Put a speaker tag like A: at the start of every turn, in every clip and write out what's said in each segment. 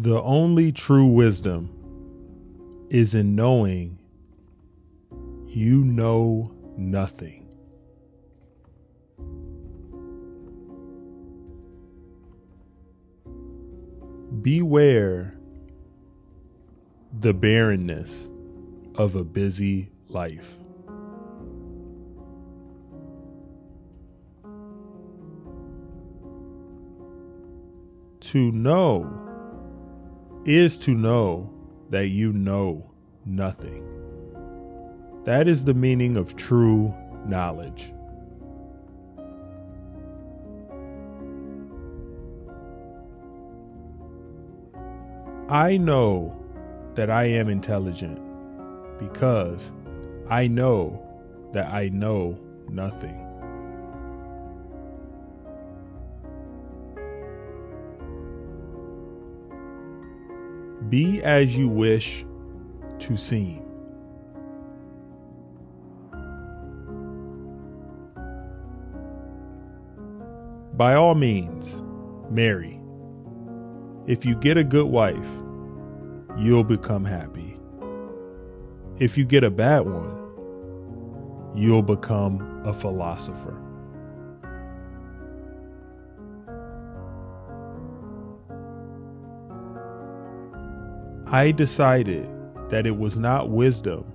A: The only true wisdom is in knowing you know nothing. Beware the barrenness of a busy life. To know is to know that you know nothing. That is the meaning of true knowledge. I know that I am intelligent because I know that I know nothing. Be as you wish to seem. By all means, marry. If you get a good wife, you'll become happy. If you get a bad one, you'll become a philosopher. I decided that it was not wisdom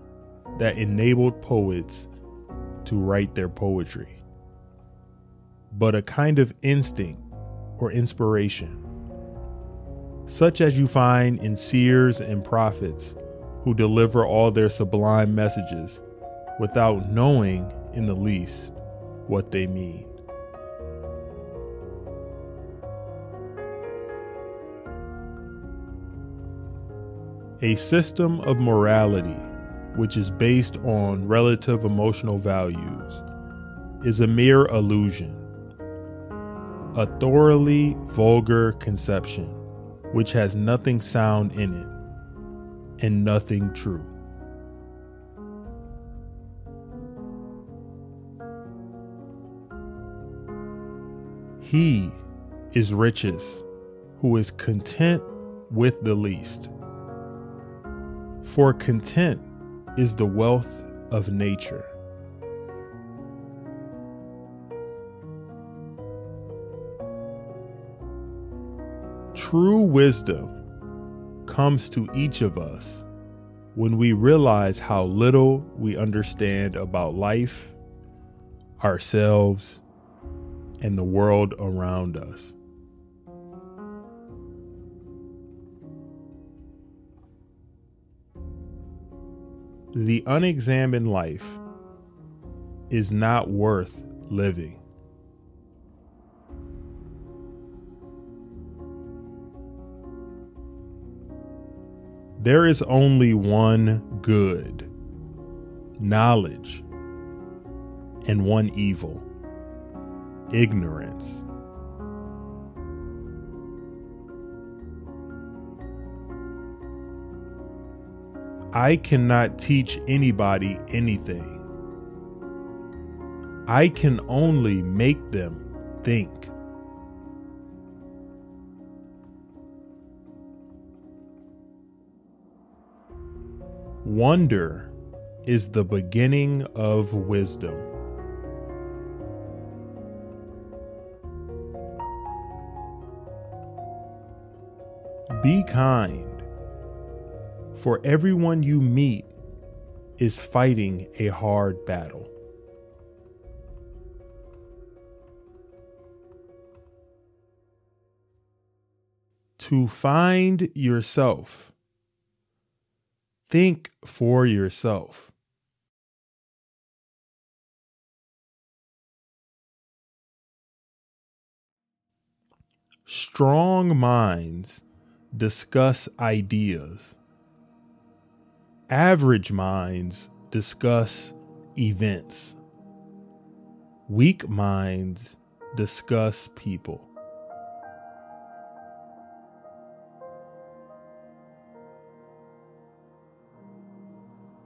A: that enabled poets to write their poetry, but a kind of instinct or inspiration, such as you find in seers and prophets who deliver all their sublime messages without knowing in the least what they mean. A system of morality which is based on relative emotional values is a mere illusion, a thoroughly vulgar conception which has nothing sound in it and nothing true. He is richest who is content with the least. For content is the wealth of nature. True wisdom comes to each of us when we realize how little we understand about life, ourselves, and the world around us. The unexamined life is not worth living. There is only one good, knowledge, and one evil, ignorance. I cannot teach anybody anything. I can only make them think. Wonder is the beginning of wisdom. Be kind for everyone you meet is fighting a hard battle. To find yourself, think for yourself. Strong minds discuss ideas Average minds discuss events. Weak minds discuss people.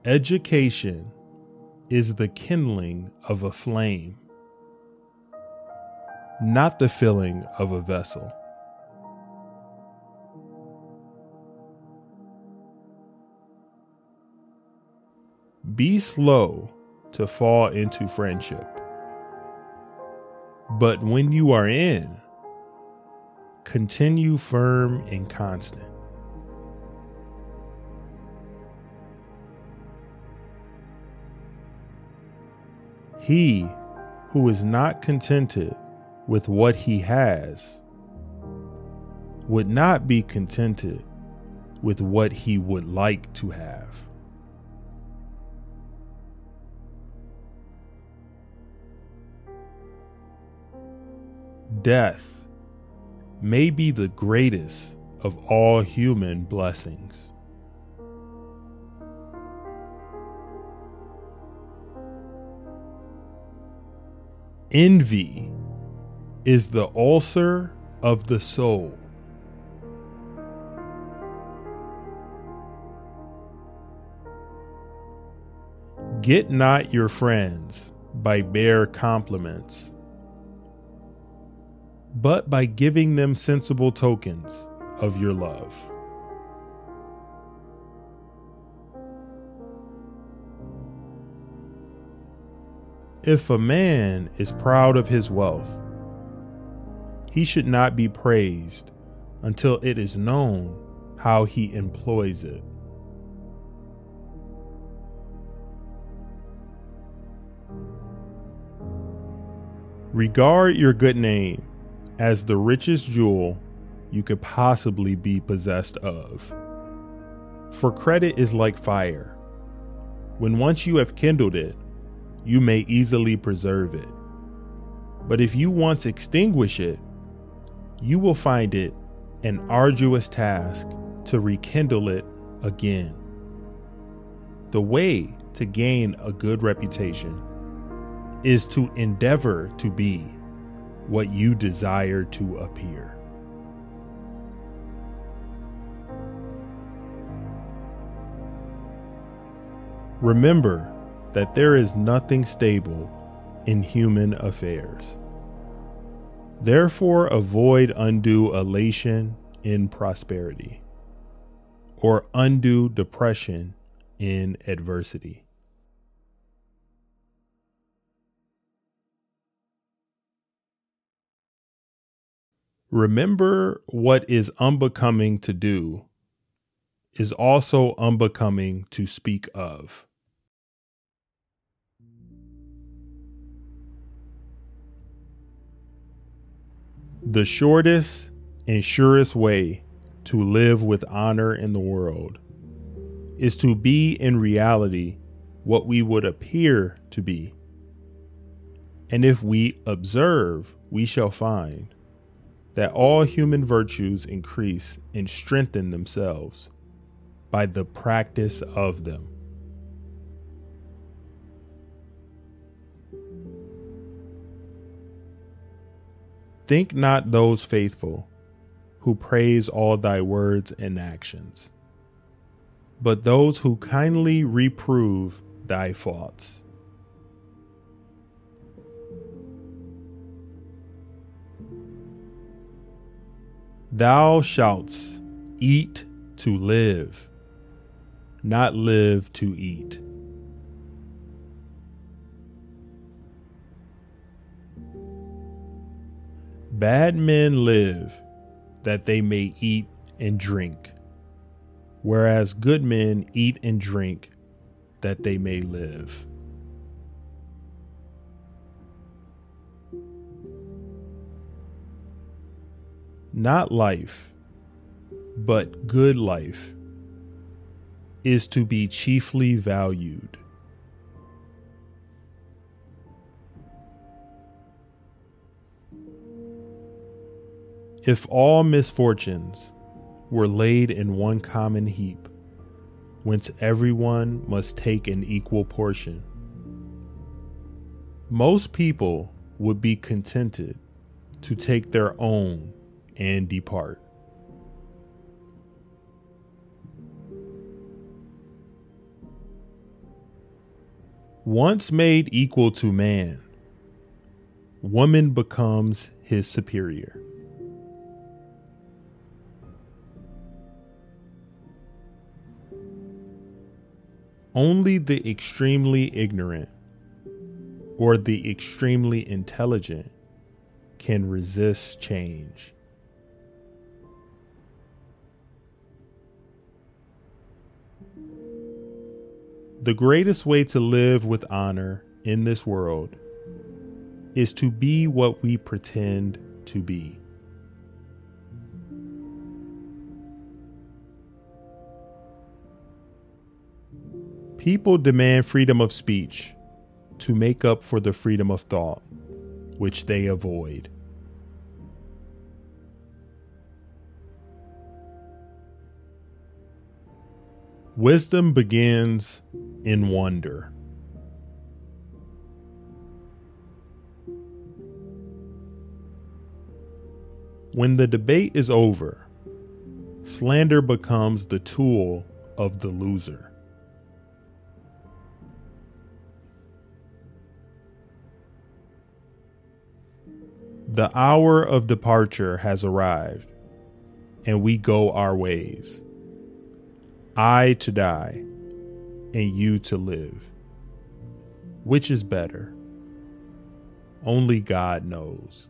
A: Education is the kindling of a flame, not the filling of a vessel. Be slow to fall into friendship. But when you are in, continue firm and constant. He who is not contented with what he has would not be contented with what he would like to have. Death may be the greatest of all human blessings. Envy is the ulcer of the soul. Get not your friends by bare compliments, but by giving them sensible tokens of your love. If a man is proud of his wealth, he should not be praised until it is known how he employs it. Regard your good name as the richest jewel you could possibly be possessed of. For credit is like fire. When once you have kindled it, you may easily preserve it. But if you once extinguish it, you will find it an arduous task to rekindle it again. The way to gain a good reputation is to endeavor to be what you desire to appear. Remember that there is nothing stable in human affairs. Therefore, avoid undue elation in prosperity or undue depression in adversity. Remember what is unbecoming to do is also unbecoming to speak of. The shortest and surest way to live with honor in the world is to be in reality what we would appear to be. And if we observe, we shall find that all human virtues increase and strengthen themselves by the practice of them. Think not those faithful who praise all thy words and actions, but those who kindly reprove thy faults. Thou shalt eat to live, not live to eat. Bad men live that they may eat and drink, whereas good men eat and drink that they may live. Not life, but good life is to be chiefly valued. If all misfortunes were laid in one common heap, whence everyone must take an equal portion, most people would be contented to take their own and depart. Once made equal to man, woman becomes his superior. Only the extremely ignorant or the extremely intelligent can resist change. The greatest way to live with honor in this world is to be what we pretend to be. People demand freedom of speech to make up for the freedom of thought, which they avoid. Wisdom begins in wonder. When the debate is over, slander becomes the tool of the loser. The hour of departure has arrived, and we go our ways. I to die, and you to live. Which is better? Only God knows.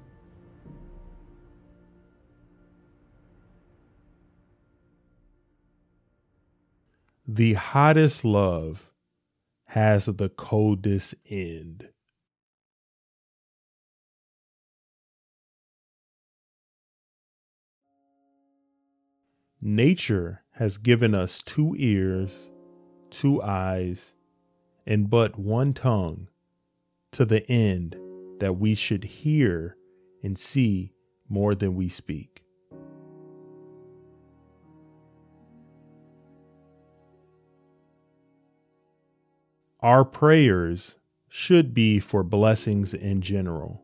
A: The hottest love has the coldest end. Nature has given us two ears, two eyes, and but one tongue to the end that we should hear and see more than we speak. Our prayers should be for blessings in general,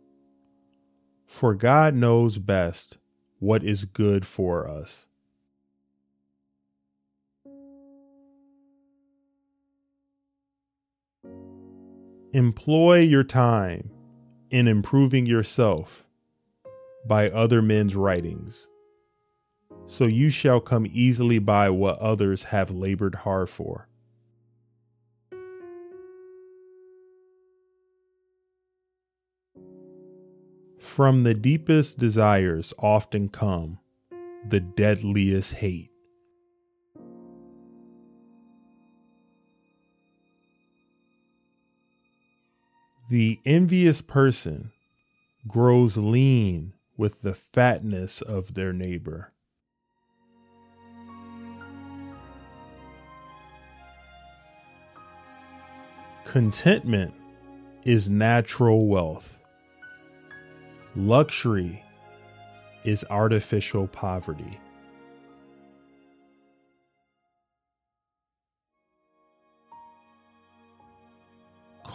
A: for God knows best what is good for us. Employ your time in improving yourself by other men's writings, so you shall come easily by what others have labored hard for. From the deepest desires often come the deadliest hate. The envious person grows lean with the fatness of their neighbor. Contentment is natural wealth. Luxury is artificial poverty.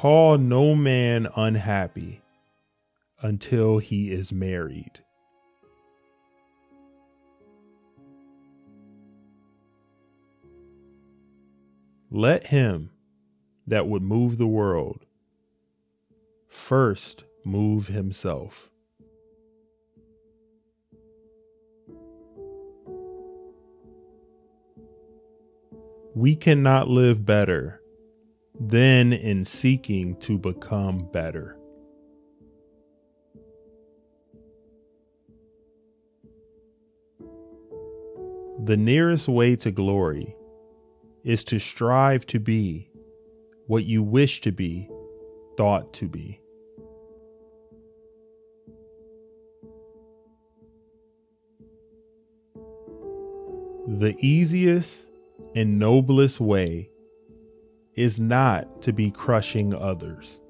A: Call no man unhappy until he is married. Let him that would move the world first move himself. We cannot live better then in seeking to become better. The nearest way to glory is to strive to be what you wish to be thought to be. The easiest and noblest way is not to be crushing others,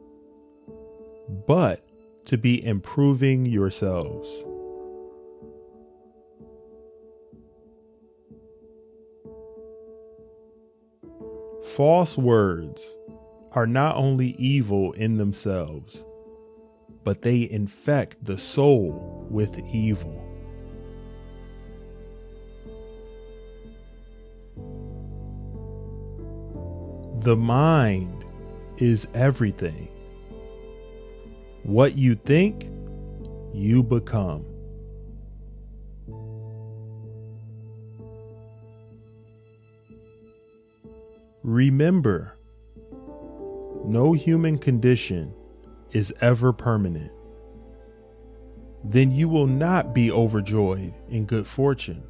A: but to be improving yourselves. False words are not only evil in themselves, but they infect the soul with evil. The mind is everything. What you think, you become. Remember no human condition is ever permanent, then you will not be overjoyed in good fortune,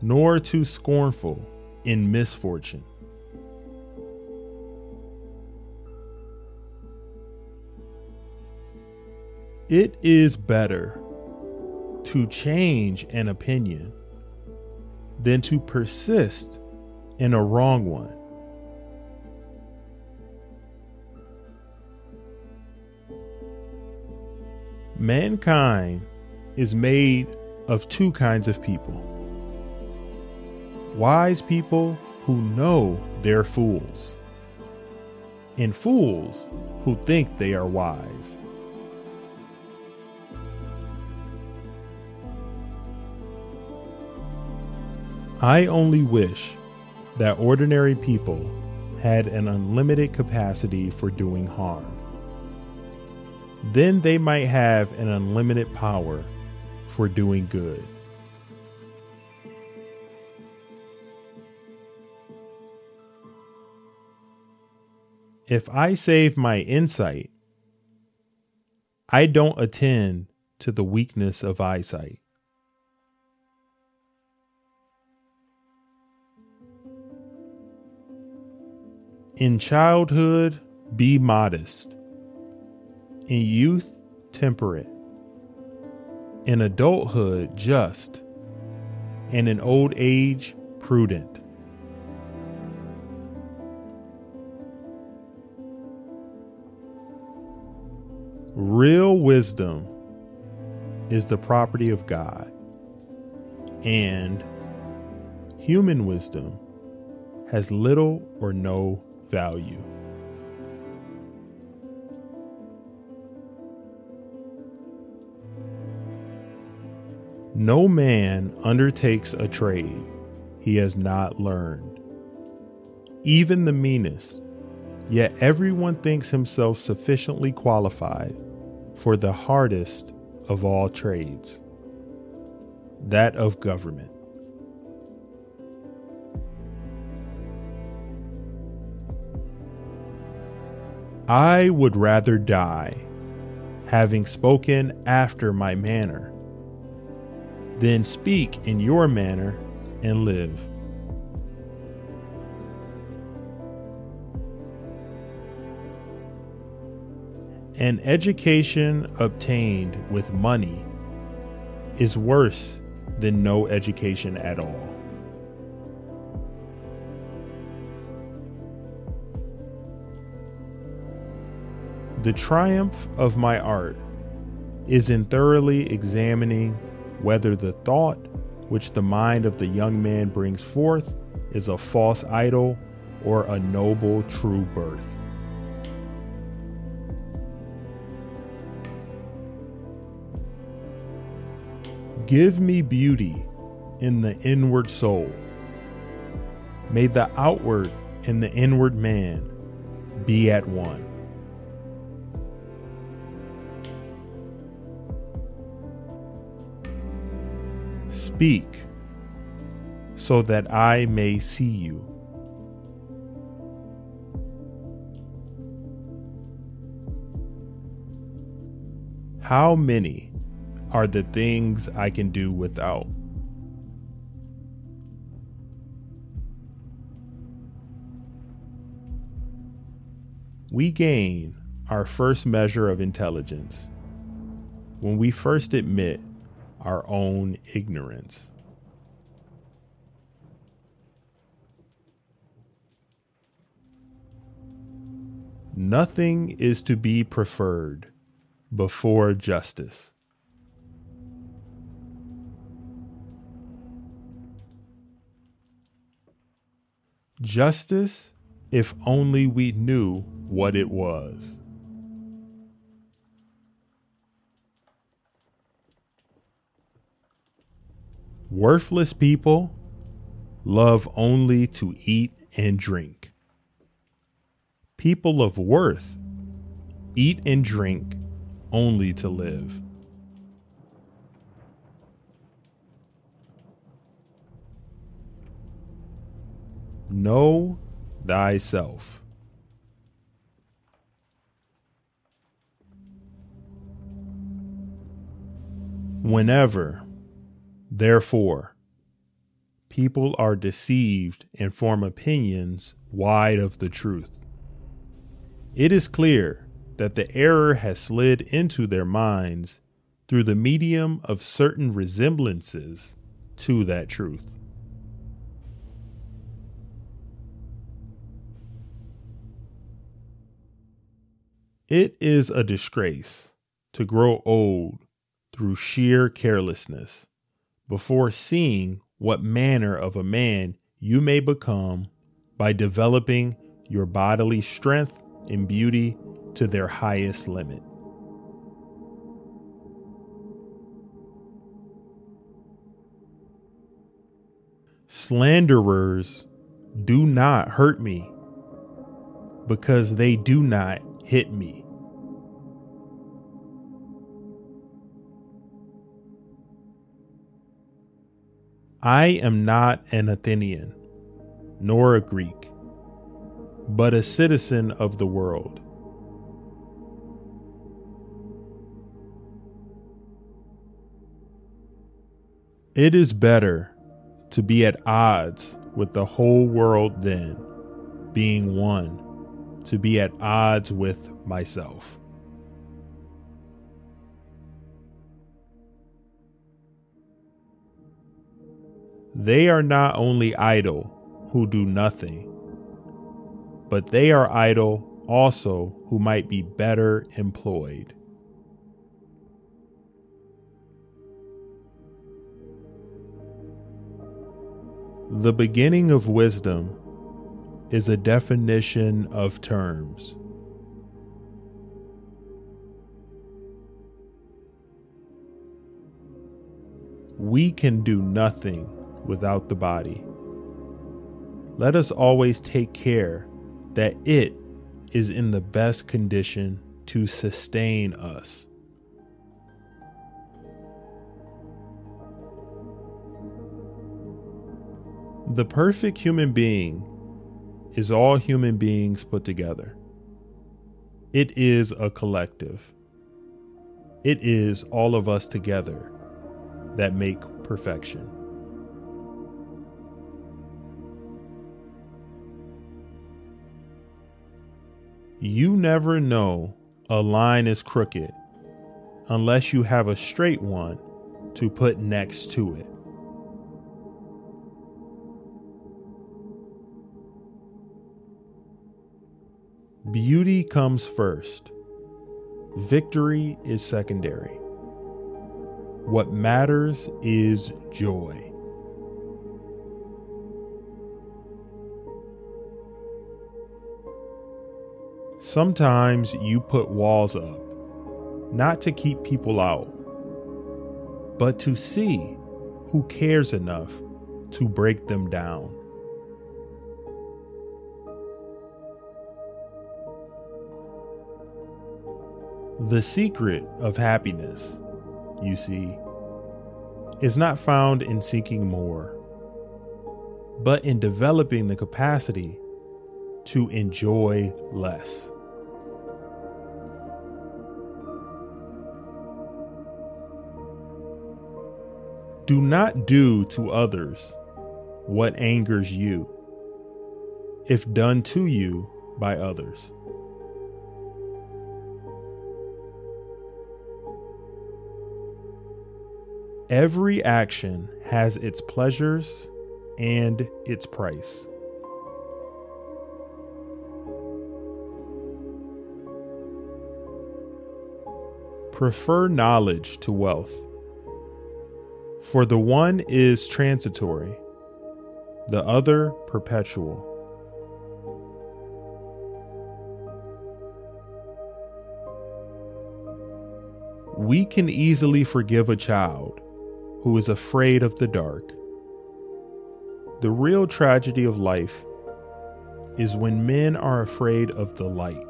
A: nor too scornful in misfortune. It is better to change an opinion than to persist in a wrong one. Mankind is made of two kinds of people wise people who know they're fools, and fools who think they are wise. I only wish that ordinary people had an unlimited capacity for doing harm. Then they might have an unlimited power for doing good. If I save my insight, I don't attend to the weakness of eyesight. In childhood, be modest. In youth, temperate. In adulthood, just. And in old age, prudent. Real wisdom is the property of God, and human wisdom has little or no value. No man undertakes a trade he has not learned, even the meanest, yet everyone thinks himself sufficiently qualified for the hardest of all trades, that of government. I would rather die, having spoken after my manner, than speak in your manner and live. An education obtained with money is worse than no education at all. The triumph of my art is in thoroughly examining whether the thought which the mind of the young man brings forth is a false idol or a noble true birth. Give me beauty in the inward soul. May the outward and the inward man be at one. Speak so that I may see you. How many are the things I can do without? We gain our first measure of intelligence when we first admit our own ignorance. Nothing is to be preferred before justice. Justice, if only we knew what it was. Worthless people love only to eat and drink. People of worth eat and drink only to live. Know thyself. Whenever therefore, people are deceived and form opinions wide of the truth, it is clear that the error has slid into their minds through the medium of certain resemblances to that truth. It is a disgrace to grow old through sheer carelessness before seeing what manner of a man you may become by developing your bodily strength and beauty to their highest limit. Slanderers do not hurt me because they do not hit me. I am not an Athenian, nor a Greek, but a citizen of the world. It is better to be at odds with the whole world than, being one, to be at odds with myself. They are not only idle who do nothing, but they are idle also who might be better employed. The beginning of wisdom is a definition of terms. We can do nothing without the body. Let us always take care that it is in the best condition to sustain us. The perfect human being is all human beings put together. It is a collective. It is all of us together that make perfection. You never know a line is crooked unless you have a straight one to put next to it. Beauty comes first. Victory is secondary. What matters is joy. Sometimes you put walls up, not to keep people out, but to see who cares enough to break them down. The secret of happiness, you see, is not found in seeking more, but in developing the capacity to enjoy less. Do not do to others what angers you, if done to you by others. Every action has its pleasures and its price. Prefer knowledge to wealth for the one is transitory, the other perpetual. We can easily forgive a child who is afraid of the dark. The real tragedy of life is when men are afraid of the light.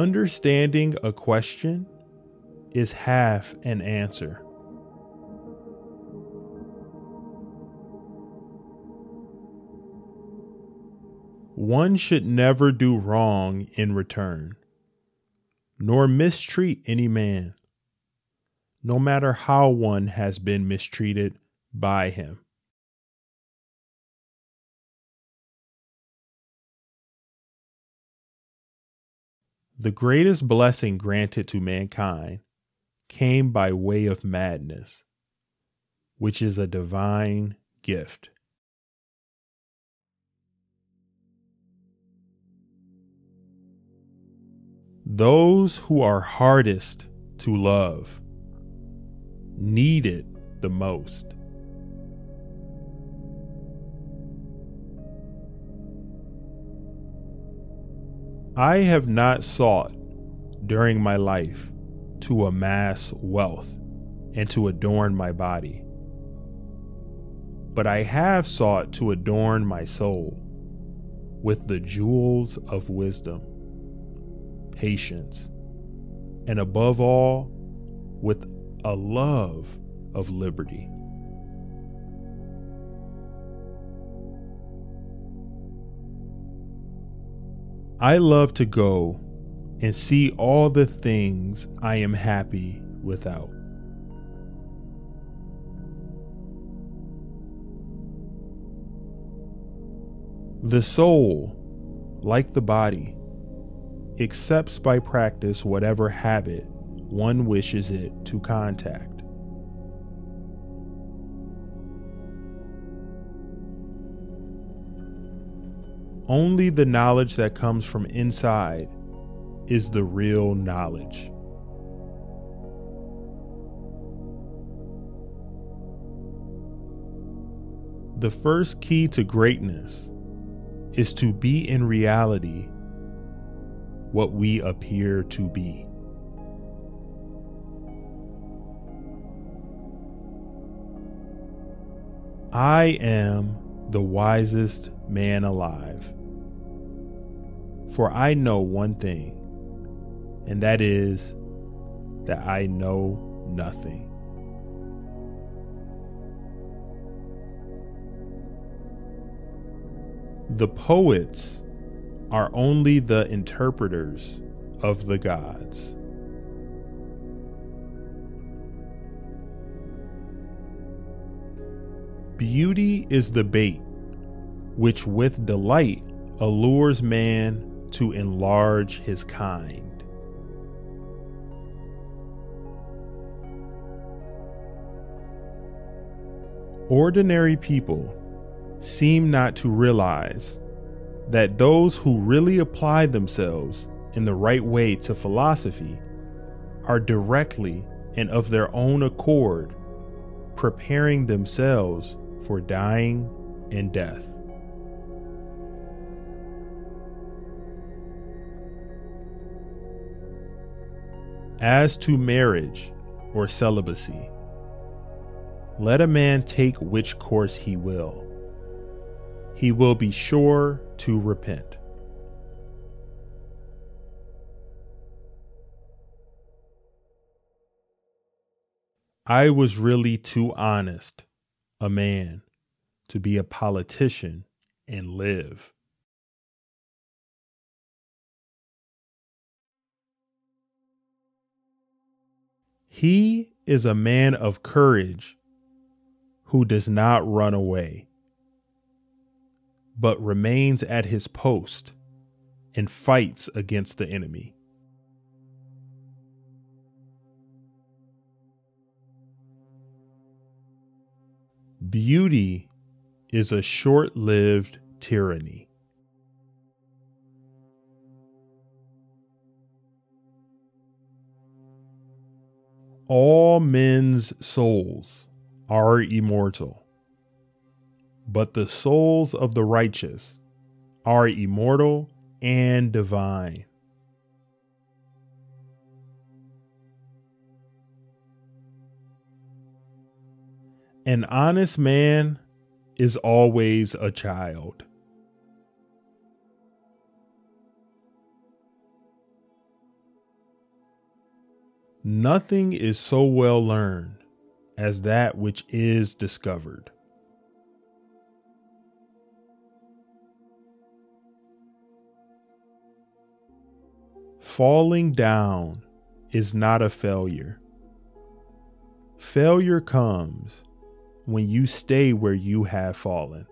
A: Understanding a question is half an answer. One should never do wrong in return, nor mistreat any man, no matter how one has been mistreated by him. The greatest blessing granted to mankind came by way of madness, which is a divine gift. Those who are hardest to love need it the most. I have not sought during my life to amass wealth and to adorn my body, but I have sought to adorn my soul with the jewels of wisdom, patience, and above all, with a love of liberty. I love to go and see all the things I am happy without. The soul, like the body, accepts by practice whatever habit one wishes it to contact. Only the knowledge that comes from inside is the real knowledge. The first key to greatness is to be in reality what we appear to be. I am the wisest man alive. For I know one thing, and that is that I know nothing. The poets are only the interpreters of the gods. Beauty is the bait which with delight allures man to enlarge his kind. Ordinary people seem not to realize that those who really apply themselves in the right way to philosophy are directly and of their own accord preparing themselves for dying and death. As to marriage or celibacy, let a man take which course he will. He will be sure to repent. I was really too honest a man to be a politician and live. He is a man of courage who does not run away, but remains at his post and fights against the enemy. Beauty is a short lived tyranny. All men's souls are immortal, but the souls of the righteous are immortal and divine. An honest man is always a child. Nothing is so well learned as that which is discovered. Falling down is not a failure. Failure comes when you stay where you have fallen.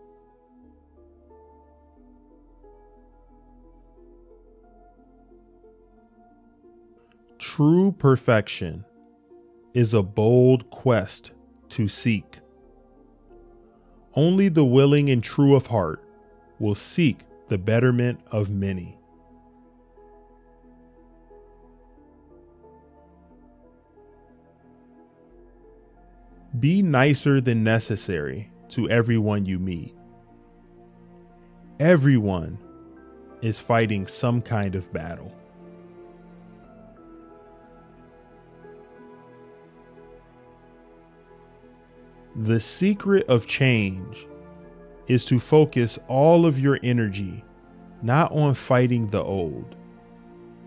A: True perfection is a bold quest to seek. Only the willing and true of heart will seek the betterment of many. Be nicer than necessary to everyone you meet. Everyone is fighting some kind of battle. The secret of change is to focus all of your energy not on fighting the old,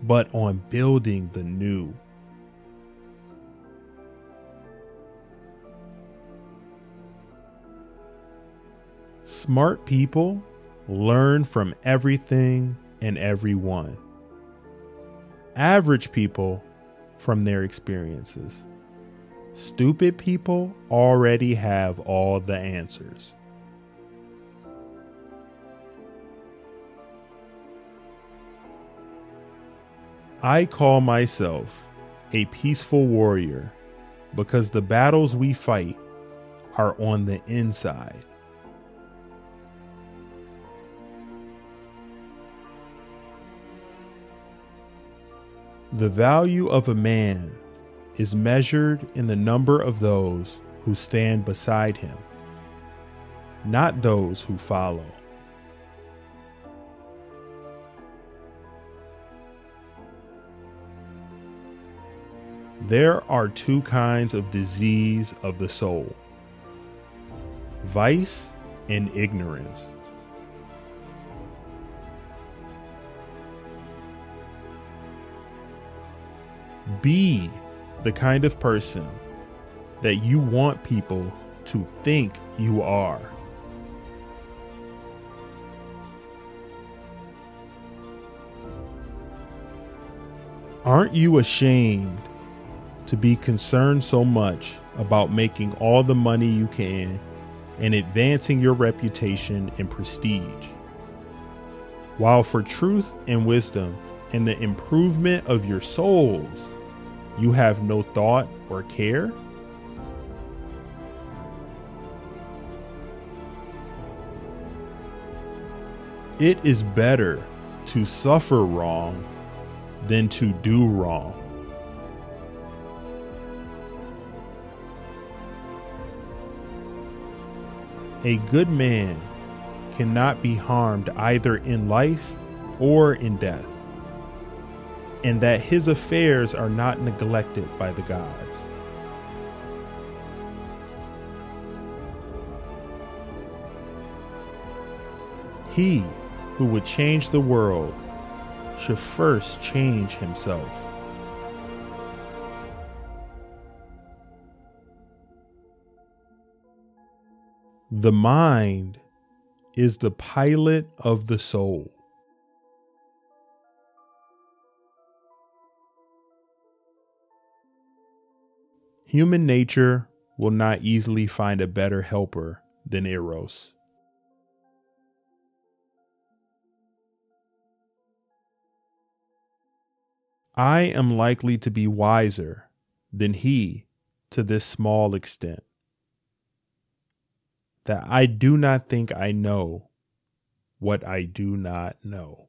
A: but on building the new. Smart people learn from everything and everyone. Average people from their experiences. Stupid people already have all the answers. I call myself a peaceful warrior because the battles we fight are on the inside. The value of a man is measured in the number of those who stand beside him, not those who follow. There are two kinds of disease of the soul vice and ignorance. Be the kind of person that you want people to think you are. Aren't you ashamed to be concerned so much about making all the money you can and advancing your reputation and prestige? While for truth and wisdom and the improvement of your souls, you have no thought or care? It is better to suffer wrong than to do wrong. A good man cannot be harmed either in life or in death and that his affairs are not neglected by the gods. He who would change the world should first change himself. The mind is the pilot of the soul. Human nature will not easily find a better helper than Eros. I am likely to be wiser than he to this small extent. That I do not think I know what I do not know.